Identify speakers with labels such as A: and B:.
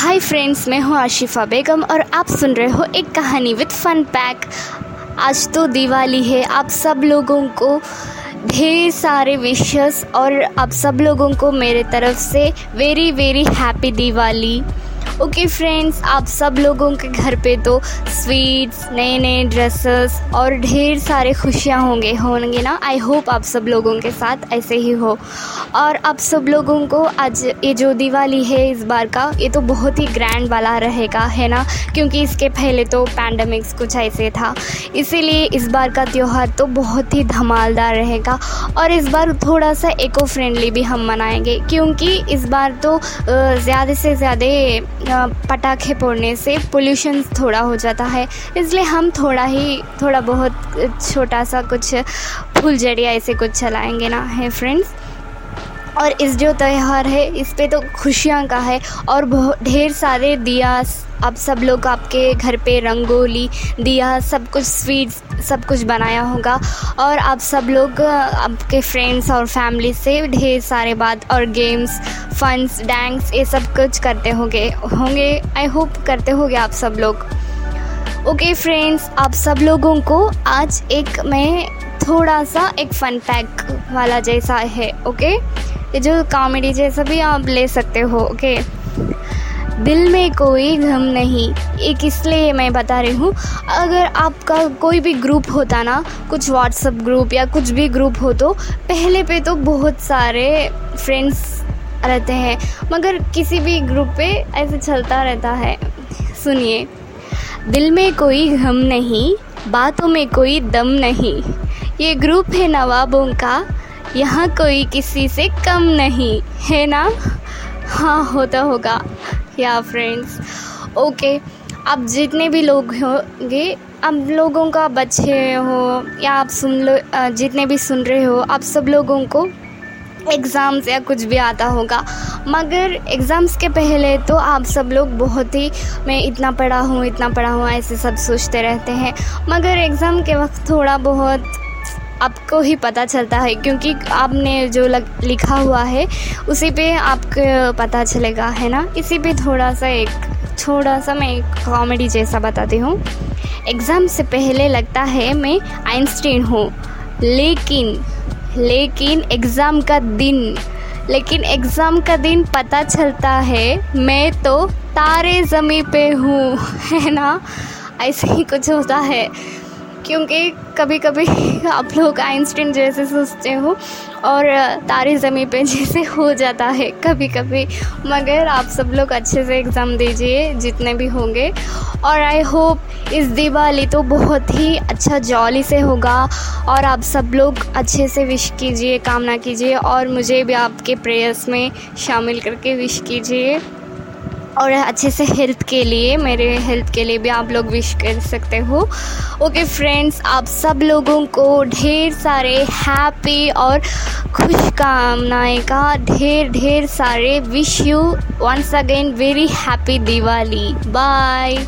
A: Hi friends मैं हूँ आशिफा बेगम और आप सुन रहे हो एक कहानी विद फन पैक आज तो दिवाली है, आप सब लोगों को ढेर सारे विशेस और आप सब लोगों को मेरे तरफ़ से very very happy Diwali. Okay friends आप सब लोगों के घर पे तो स्वीट्स नए नए ड्रेसेस और ढेर सारे खुशियाँ होंगे होंगे ना? आई होप आप सब लोगों के साथ ऐसे ही हो। और आप सब लोगों को आज ये जो दिवाली है इस बार का, ये तो बहुत ही ग्रैंड वाला रहेगा, है ना? क्योंकि इसके पहले तो पैंडमिक्स कुछ ऐसे था। इसीलिए इस बार का त्यौहार तो बहुत ही धमालदार रहेगा। और इस बार थोड़ा सा इको फ्रेंडली भी हम मनाएँगे, क्योंकि इस बार तो ज़्यादा से ज़्यादा पटाखे फोड़ने से पोल्यूशन थोड़ा हो जाता है। इसलिए हम थोड़ा ही, थोड़ा बहुत छोटा सा कुछ फुलझड़िया ऐसे कुछ चलाएँगे ना, है फ्रेंड्स और इस जो त्यौहार है, इस पे तो खुशियाँ का है और बहुत ढेर सारे दिया अब सब लोग आपके घर पे रंगोली दिया, सब कुछ स्वीट्स सब कुछ बनाया होगा और आप सब लोग, आपके फ्रेंड्स और फैमिली से ढेर सारे बात और गेम्स फंस डैंस ये सब कुछ करते होंगे होंगे। आई होप करते होंगे आप सब लोग। ओके okay फ्रेंड्स आप सब लोगों को आज एक मैं थोड़ा सा एक फन पैक वाला जैसा है ओके ये जो कॉमेडी जैसा भी आप ले सकते हो ओके दिल में कोई गम नहीं, एक इसलिए मैं बता रही हूँ, अगर आपका कोई भी ग्रुप होता ना, कुछ व्हाट्सअप ग्रुप या कुछ भी ग्रुप हो तो पहले पे तो बहुत सारे फ्रेंड्स रहते हैं, मगर किसी भी ग्रुप पे ऐसे चलता रहता है, सुनिए। दिल में कोई गम नहीं, बातों में कोई दम नहीं। ये ग्रुप है नवाबों का। यहाँ कोई किसी से कम नहीं, है ना? हाँ होता होगा। या फ्रेंड्स ओके अब जितने भी लोग होंगे, अब लोगों का बच्चे हो, या आप सुन लो जितने भी सुन रहे हो आप सब लोगों को एग्ज़ाम्स या कुछ भी आता होगा। मगर एग्ज़ाम्स के पहले तो आप सब लोग बहुत ही, मैं इतना पढ़ा हूँ, इतना पढ़ा हूँ, ऐसे सब सोचते रहते हैं। मगर एग्ज़ाम के वक्त थोड़ा बहुत आपको ही पता चलता है क्योंकि आपने जो लग, लिखा हुआ है उसी पे आपको पता चलेगा है ना? इसी पे थोड़ा सा एक थोड़ा सा मैं एक कॉमेडी जैसा बताती हूँ। एग्ज़ाम से पहले लगता है मैं आइंस्टीन हूँ लेकिन लेकिन एग्ज़ाम का दिन लेकिन एग्ज़ाम का दिन पता चलता है मैं तो तारे ज़मी पे हूँ है ना? ऐसे ही कुछ होता है। क्योंकि कभी कभी आप लोग आइंस्टीन जैसे सोचते हो और तारे ज़मीन पे जैसे हो जाता है कभी कभी मगर आप सब लोग अच्छे से एग्ज़ाम दीजिए, जितने भी होंगे। और आई होप इस दिवाली तो बहुत ही अच्छा जॉली से होगा। और आप सब लोग अच्छे से विश कीजिए, कामना कीजिए। और मुझे भी आपके प्रेयर्स में शामिल करके विश कीजिए। और अच्छे से हेल्थ के लिए, मेरे हेल्थ के लिए भी आप लोग विश कर सकते हो। ओके फ्रेंड्स आप सब लोगों को ढेर सारे हैप्पी और खुश कामनाएँ का ढेर ढेर सारे wish you once again very happy Diwali bye